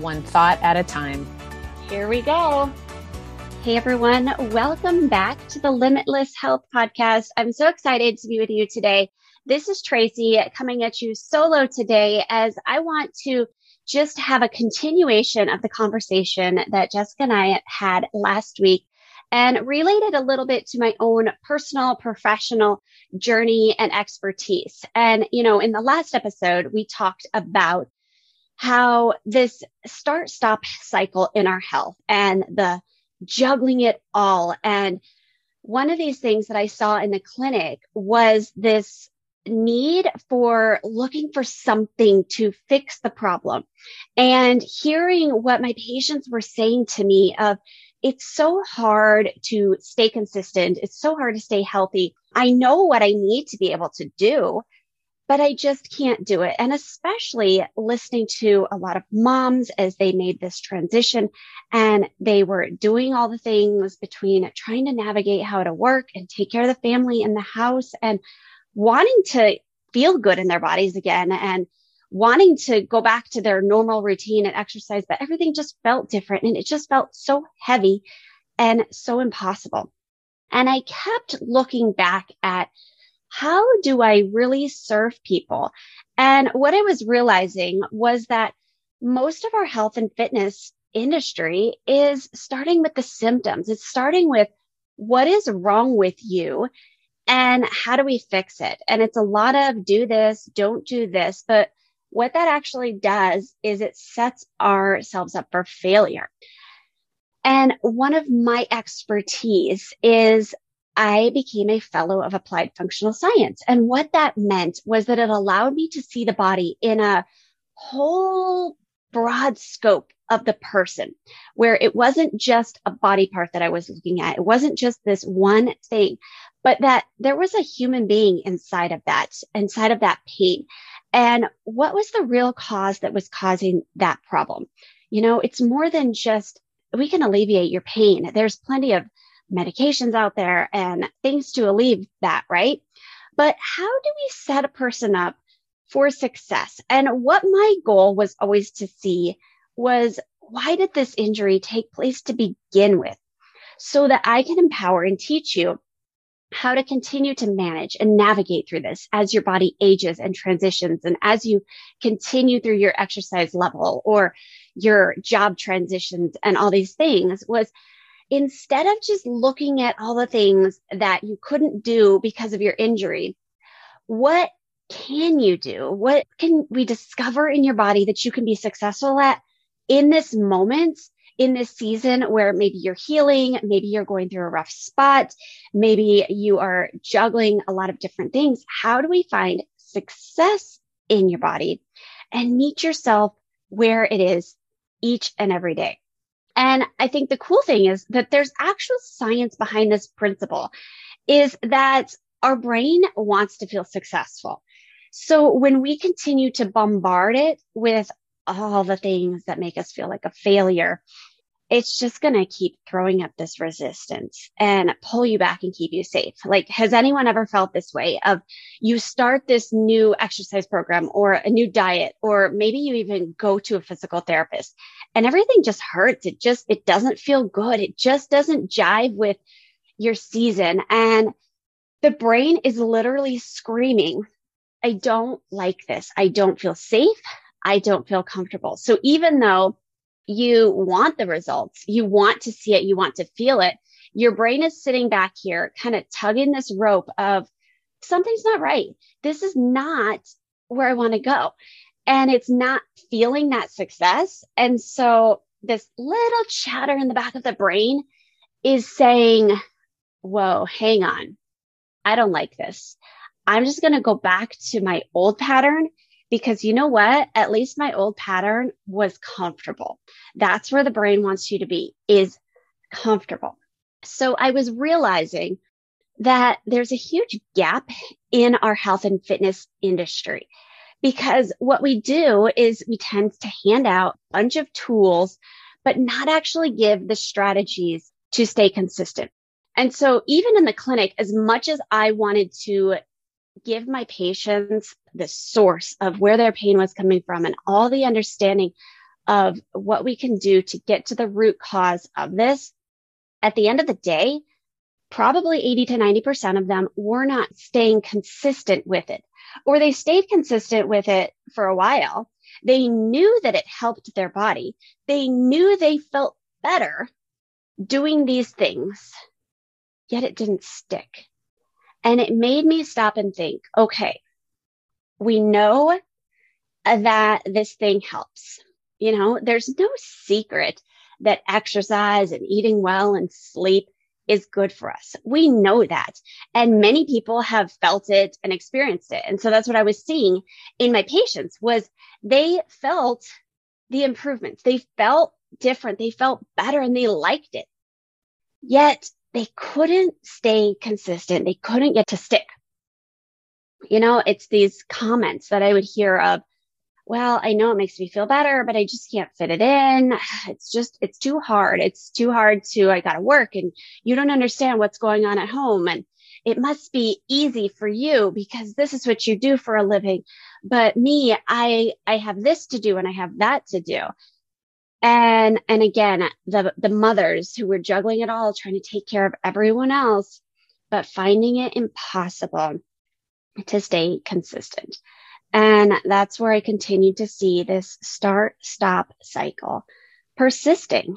one thought at a time. Here we go. Hey everyone, welcome back to the Limitless Health Podcast. I'm so excited to be with you today. This is Tracy coming at you solo today as I want to just have a continuation of the conversation that Jessica and I had last week and related a little bit to my own personal professional journey and expertise. And, you know, in the last episode, we talked about how this start stop cycle in our health and the juggling it all. And one of these things that I saw in the clinic was this need for looking for something to fix the problem and hearing what my patients were saying to me of it's so hard to stay consistent. It's so hard to stay healthy. I know what I need to be able to do, but I just can't do it. And especially listening to a lot of moms as they made this transition and they were doing all the things between trying to navigate how to work and take care of the family and the house and wanting to feel good in their bodies again and wanting to go back to their normal routine and exercise, but everything just felt different and it just felt so heavy and so impossible. And I kept looking back at how do I really serve people? And what I was realizing was that most of our health and fitness industry is starting with the symptoms. It's starting with what is wrong with you and how do we fix it? And it's a lot of do this, don't do this. But what that actually does is it sets ourselves up for failure. And one of my expertise is I became a fellow of applied functional science. And what that meant was that it allowed me to see the body in a whole broad scope of the person where it wasn't just a body part that I was looking at. It wasn't just this one thing, but that there was a human being inside of that, inside of that pain. And what was the real cause that was causing that problem? You know, it's more than just we can alleviate your pain. There's plenty of medications out there and things to alleviate that, right? But how do we set a person up for success? And what my goal was always to see was why did this injury take place to begin with? So that I can empower and teach you how to continue to manage and navigate through this as your body ages and transitions and as you continue through your exercise level or your job transitions and all these things was instead of just looking at all the things that you couldn't do because of your injury, what can you do? What can we discover in your body that you can be successful at in this moment in this season where maybe you're healing, maybe you're going through a rough spot, maybe you are juggling a lot of different things. How do we find success in your body and meet yourself where it is each and every day? And I think the cool thing is that there's actual science behind this principle is that our brain wants to feel successful. So when we continue to bombard it with all the things that make us feel like a failure, it's just going to keep throwing up this resistance and pull you back and keep you safe. Like, has anyone ever felt this way of you start this new exercise program or a new diet, or maybe you even go to a physical therapist and everything just hurts. It just, it doesn't feel good. It just doesn't jive with your season. And the brain is literally screaming, I don't like this. I don't feel safe. I don't feel comfortable. So even though you want the results, you want to see it, you want to feel it, your brain is sitting back here kind of tugging this rope of something's not right. This is not where I want to go. And it's not feeling that success. And so this little chatter in the back of the brain is saying, whoa, hang on. I don't like this. I'm just going to go back to my old pattern because you know what? At least my old pattern was comfortable. That's where the brain wants you to be is comfortable. So I was realizing that there's a huge gap in our health and fitness industry because what we do is we tend to hand out a bunch of tools, but not actually give the strategies to stay consistent. And so even in the clinic, as much as I wanted to give my patients the source of where their pain was coming from and all the understanding of what we can do to get to the root cause of this, at the end of the day, probably 80 to 90% of them were not staying consistent with it, or they stayed consistent with it for a while. They knew that it helped their body. They knew they felt better doing these things, yet it didn't stick. And it made me stop and think, okay, we know that this thing helps. You know, there's no secret that exercise and eating well and sleep is good for us. We know that. And many people have felt it and experienced it. And so that's what I was seeing in my patients was they felt the improvements. They felt different. They felt better and they liked it. Yet they couldn't stay consistent. They couldn't get to stick. You know, it's these comments that I would hear of, well, I know it makes me feel better, but I just can't fit it in. It's just, it's too hard. It's too hard to, I got to work and you don't understand what's going on at home. And it must be easy for you because this is what you do for a living. But me, I, I have this to do and I have that to do. And, and again, the, the mothers who were juggling it all, trying to take care of everyone else, but finding it impossible to stay consistent. And that's where I continued to see this start stop cycle persisting.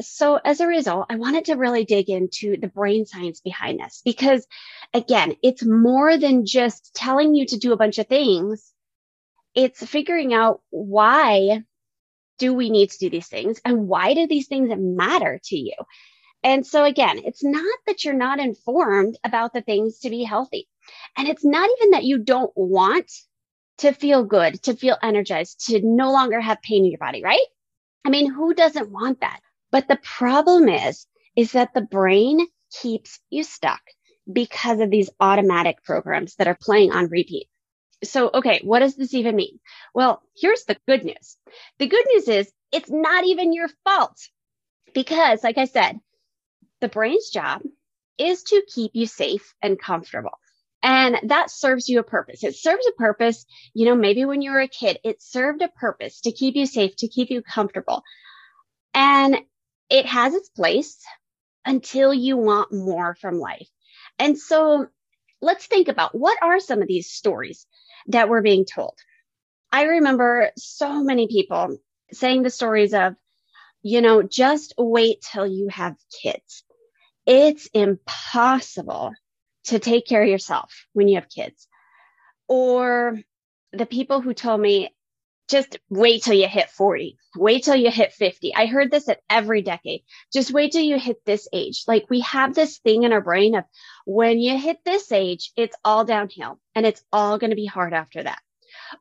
So as a result, I wanted to really dig into the brain science behind this because again, it's more than just telling you to do a bunch of things. It's figuring out why do we need to do these things and why do these things matter to you? And so again, it's not that you're not informed about the things to be healthy. And it's not even that you don't want to feel good, to feel energized, to no longer have pain in your body, right? I mean, who doesn't want that? But the problem is, is that the brain keeps you stuck because of these automatic programs that are playing on repeat. So, okay, what does this even mean? Well, here's the good news. The good news is it's not even your fault because, like I said, the brain's job is to keep you safe and comfortable. And that serves you a purpose. It serves a purpose, you know, maybe when you were a kid, it served a purpose to keep you safe, to keep you comfortable. And it has its place until you want more from life. And so let's think about what are some of these stories that we're being told. I remember so many people saying the stories of, you know, just wait till you have kids. It's impossible to take care of yourself when you have kids. Or the people who told me, just wait till you hit 40, wait till you hit 50. I heard this at every decade. Just wait till you hit this age. Like we have this thing in our brain of when you hit this age, it's all downhill and it's all going to be hard after that.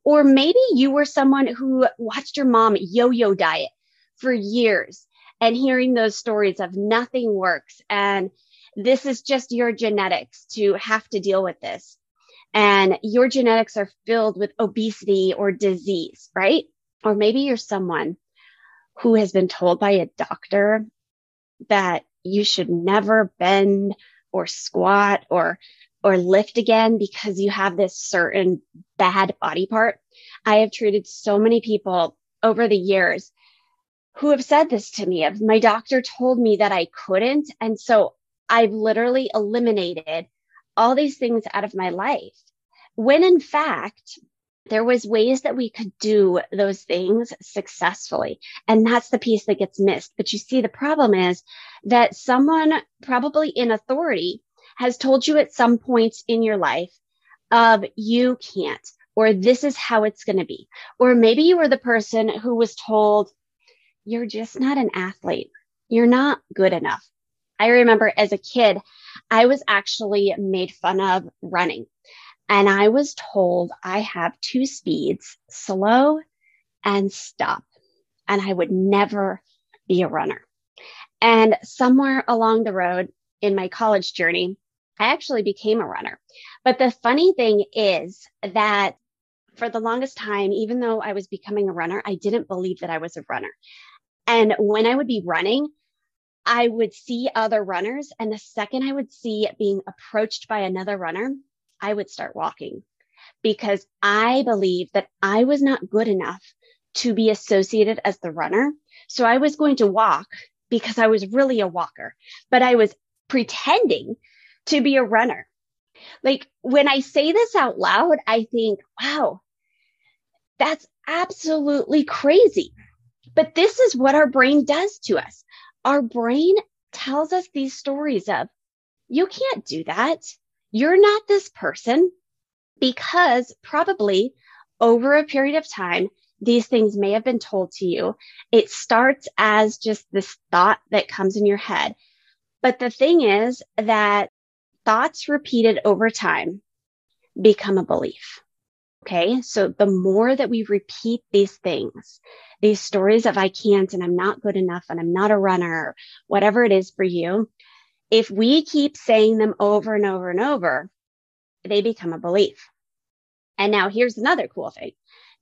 Or maybe you were someone who watched your mom yo-yo diet for years and hearing those stories of nothing works and this is just your genetics to have to deal with this. And your genetics are filled with obesity or disease, right? Or maybe you're someone who has been told by a doctor that you should never bend or squat or or lift again because you have this certain bad body part. I have treated so many people over the years who have said this to me my doctor told me that I couldn't. And so I've literally eliminated all these things out of my life. When in fact, there was ways that we could do those things successfully. And that's the piece that gets missed. But you see, the problem is that someone probably in authority has told you at some points in your life of you can't, or this is how it's going to be. Or maybe you were the person who was told you're just not an athlete. You're not good enough. I remember as a kid, I was actually made fun of running. And I was told I have two speeds, slow and stop. And I would never be a runner. And somewhere along the road in my college journey, I actually became a runner. But the funny thing is that for the longest time, even though I was becoming a runner, I didn't believe that I was a runner. And when I would be running, I would see other runners. And the second I would see being approached by another runner, I would start walking because I believed that I was not good enough to be associated as the runner. So I was going to walk because I was really a walker, but I was pretending to be a runner. Like when I say this out loud, I think, wow, that's absolutely crazy. But this is what our brain does to us. Our brain tells us these stories of, you can't do that. You're not this person because probably over a period of time, these things may have been told to you. It starts as just this thought that comes in your head. But the thing is that thoughts repeated over time become a belief. Okay. So the more that we repeat these things, these stories of I can't and I'm not good enough and I'm not a runner, whatever it is for you, if we keep saying them over and over and over, they become a belief. And now here's another cool thing.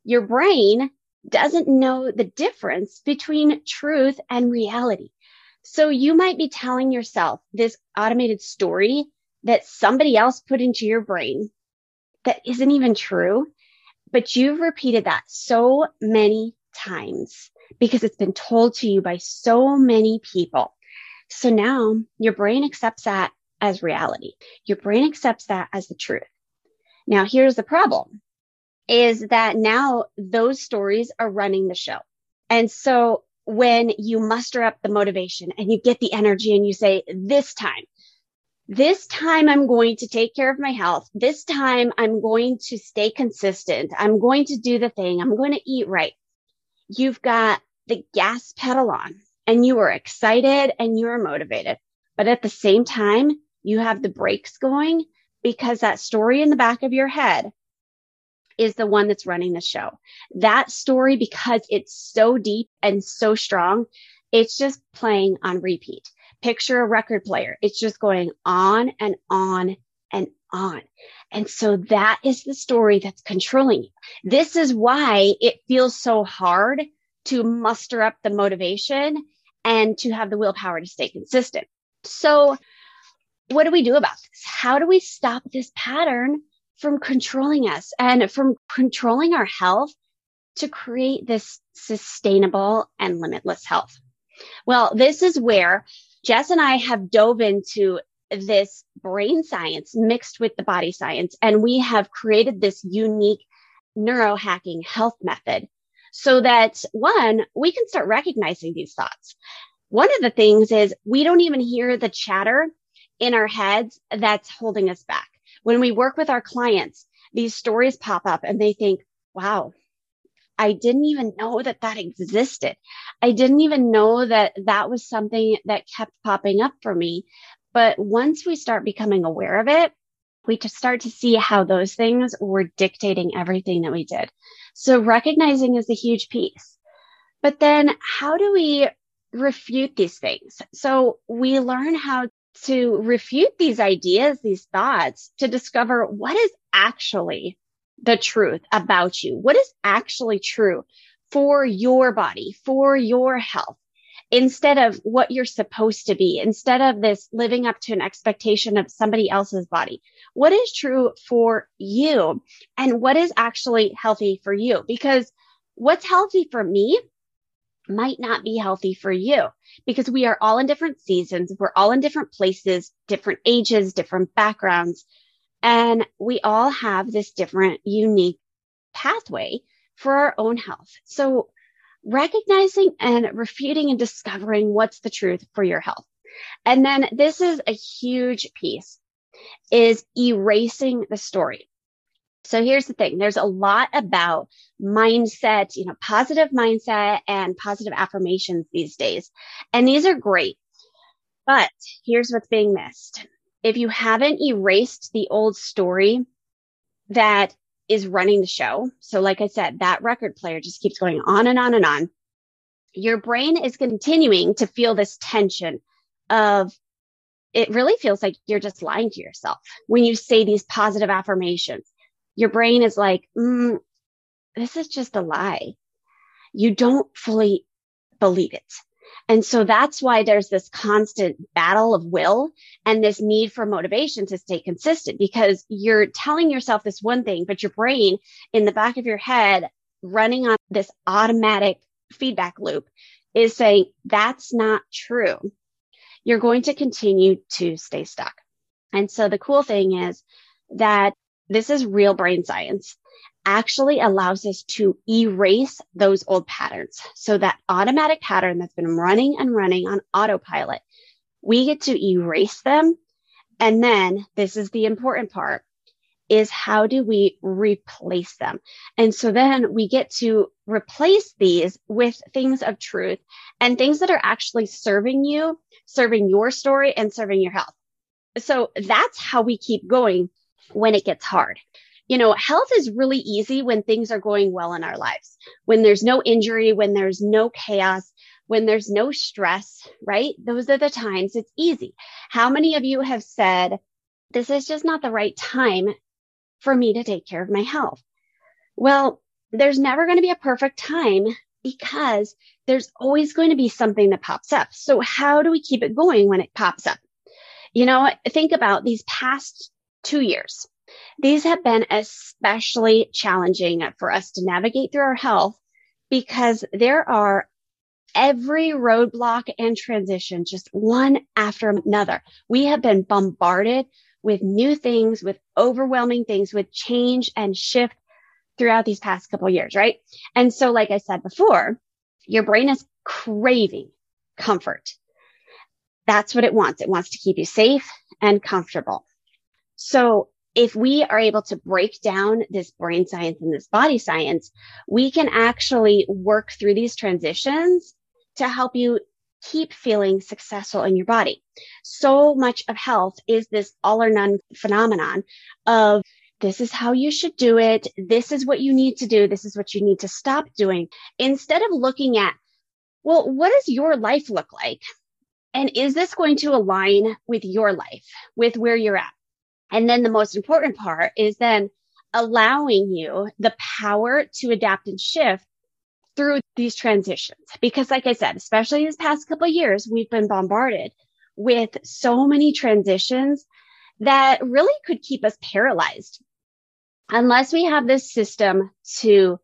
Your brain doesn't know the difference between truth and reality. So you might be telling yourself this automated story that somebody else put into your brain that isn't even true, but you've repeated that so many times because it's been told to you by so many people. So now your brain accepts that as reality. Your brain accepts that as the truth. Now here's the problem is that now those stories are running the show. And so when you muster up the motivation and you get the energy and you say, this time, this time I'm going to take care of my health. This time I'm going to stay consistent. I'm going to do the thing. I'm going to eat right. You've got the gas pedal on and you are excited and you are motivated. But at the same time, you have the brakes going because that story in the back of your head is the one that's running the show. That story, because it's so deep and so strong, it's just playing on repeat picture a record player. It's just going on and on and on. And so that is the story that's controlling you. This is why it feels so hard to muster up the motivation and to have the willpower to stay consistent. So what do we do about this? How do we stop this pattern from controlling us and from controlling our health to create this sustainable and limitless health? Well, this is where Jess and I have dove into this brain science mixed with the body science, and we have created this unique neurohacking health method so that one, we can start recognizing these thoughts. One of the things is we don't even hear the chatter in our heads that's holding us back. When we work with our clients, these stories pop up and they think, wow, I didn't even know that that existed. I didn't even know that that was something that kept popping up for me. But once we start becoming aware of it, we just start to see how those things were dictating everything that we did. So recognizing is a huge piece. But then how do we refute these things? So we learn how to refute these ideas, these thoughts to discover what is actually the truth about you. What is actually true for your body, for your health, instead of what you're supposed to be, instead of this living up to an expectation of somebody else's body. What is true for you and what is actually healthy for you? Because what's healthy for me might not be healthy for you because we are all in different seasons. We're all in different places, different ages, different backgrounds. And we all have this different, unique pathway for our own health. So recognizing and refuting and discovering what's the truth for your health. And then this is a huge piece is erasing the story. So here's the thing. There's a lot about mindset, you know, positive mindset and positive affirmations these days. And these are great. But here's what's being missed if you haven't erased the old story, that is running the show. So, like I said, that record player just keeps going on and on and on. Your brain is continuing to feel this tension of it really feels like you're just lying to yourself when you say these positive affirmations. Your brain is like, mm, this is just a lie. You don't fully believe it. And so that's why there's this constant battle of will and this need for motivation to stay consistent because you're telling yourself this one thing, but your brain in the back of your head running on this automatic feedback loop is saying that's not true. You're going to continue to stay stuck. And so the cool thing is that this is real brain science actually allows us to erase those old patterns. So that automatic pattern that's been running and running on autopilot, we get to erase them. And then this is the important part is how do we replace them? And so then we get to replace these with things of truth and things that are actually serving you, serving your story and serving your health. So that's how we keep going when it gets hard you know, health is really easy when things are going well in our lives, when there's no injury, when there's no chaos, when there's no stress, right? Those are the times it's easy. How many of you have said, this is just not the right time for me to take care of my health? Well, there's never going to be a perfect time because there's always going to be something that pops up. So how do we keep it going when it pops up? You know, think about these past two years these have been especially challenging for us to navigate through our health because there are every roadblock and transition just one after another. We have been bombarded with new things, with overwhelming things, with change and shift throughout these past couple years, right? And so, like I said before, your brain is craving comfort. That's what it wants. It wants to keep you safe and comfortable. So if we are able to break down this brain science and this body science, we can actually work through these transitions to help you keep feeling successful in your body. So much of health is this all or none phenomenon of this is how you should do it. This is what you need to do. This is what you need to stop doing. Instead of looking at, well, what does your life look like? And is this going to align with your life, with where you're at? And then the most important part is then allowing you the power to adapt and shift through these transitions. Because like I said, especially these past couple of years, we've been bombarded with so many transitions that really could keep us paralyzed unless we have this system to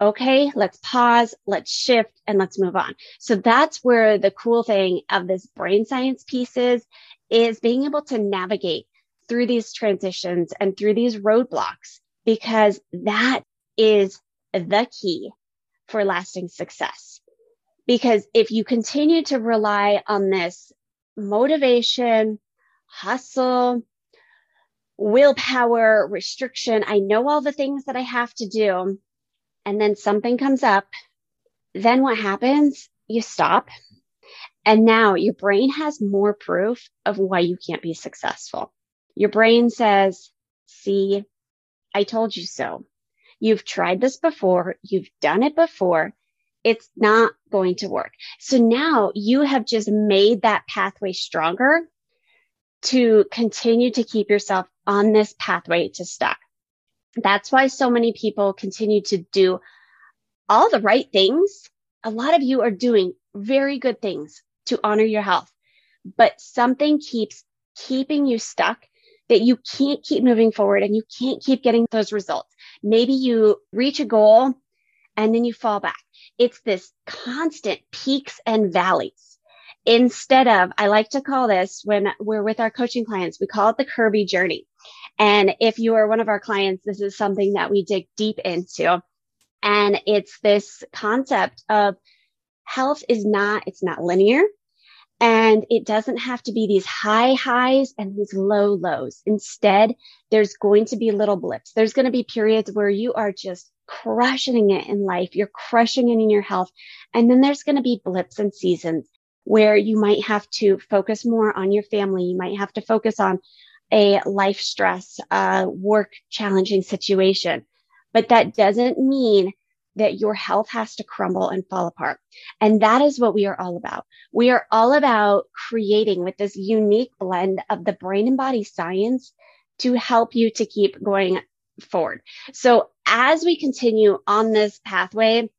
okay, let's pause, let's shift, and let's move on. So that's where the cool thing of this brain science piece is, is being able to navigate through these transitions and through these roadblocks because that is the key for lasting success. Because if you continue to rely on this motivation, hustle, willpower, restriction, I know all the things that I have to do, and then something comes up, then what happens? You stop. And now your brain has more proof of why you can't be successful. Your brain says, see, I told you so. You've tried this before. You've done it before. It's not going to work. So now you have just made that pathway stronger to continue to keep yourself on this pathway to stuck. That's why so many people continue to do all the right things. A lot of you are doing very good things to honor your health, but something keeps keeping you stuck that you can't keep moving forward and you can't keep getting those results. Maybe you reach a goal and then you fall back. It's this constant peaks and valleys. Instead of, I like to call this when we're with our coaching clients, we call it the Kirby journey. And if you are one of our clients, this is something that we dig deep into. And it's this concept of health is not, it's not linear. And it doesn't have to be these high highs and these low lows. Instead, there's going to be little blips. There's going to be periods where you are just crushing it in life. You're crushing it in your health. And then there's going to be blips and seasons where you might have to focus more on your family. You might have to focus on a life stress, uh, work challenging situation. But that doesn't mean that your health has to crumble and fall apart. And that is what we are all about. We are all about creating with this unique blend of the brain and body science to help you to keep going forward. So as we continue on this pathway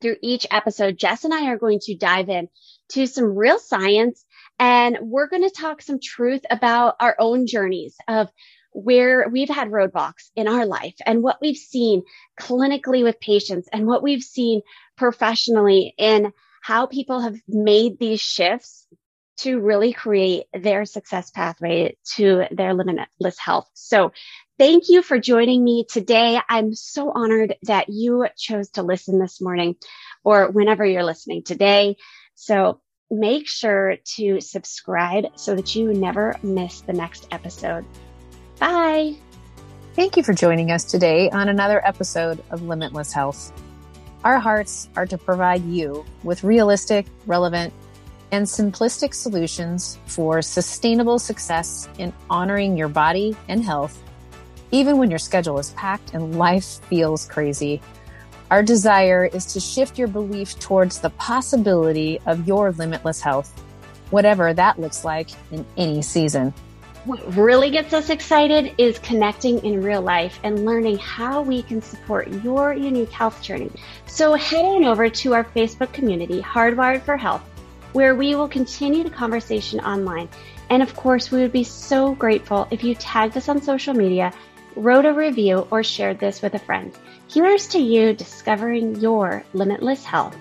through each episode, Jess and I are going to dive in to some real science and we're going to talk some truth about our own journeys of where we've had roadblocks in our life and what we've seen clinically with patients and what we've seen professionally in how people have made these shifts to really create their success pathway to their limitless health. So thank you for joining me today. I'm so honored that you chose to listen this morning or whenever you're listening today. So make sure to subscribe so that you never miss the next episode. Bye. Thank you for joining us today on another episode of Limitless Health. Our hearts are to provide you with realistic, relevant, and simplistic solutions for sustainable success in honoring your body and health, even when your schedule is packed and life feels crazy. Our desire is to shift your belief towards the possibility of your limitless health, whatever that looks like in any season. What really gets us excited is connecting in real life and learning how we can support your unique health journey. So head on over to our Facebook community, Hardwired for Health, where we will continue the conversation online. And of course, we would be so grateful if you tagged us on social media, wrote a review, or shared this with a friend. Here's to you discovering your limitless health.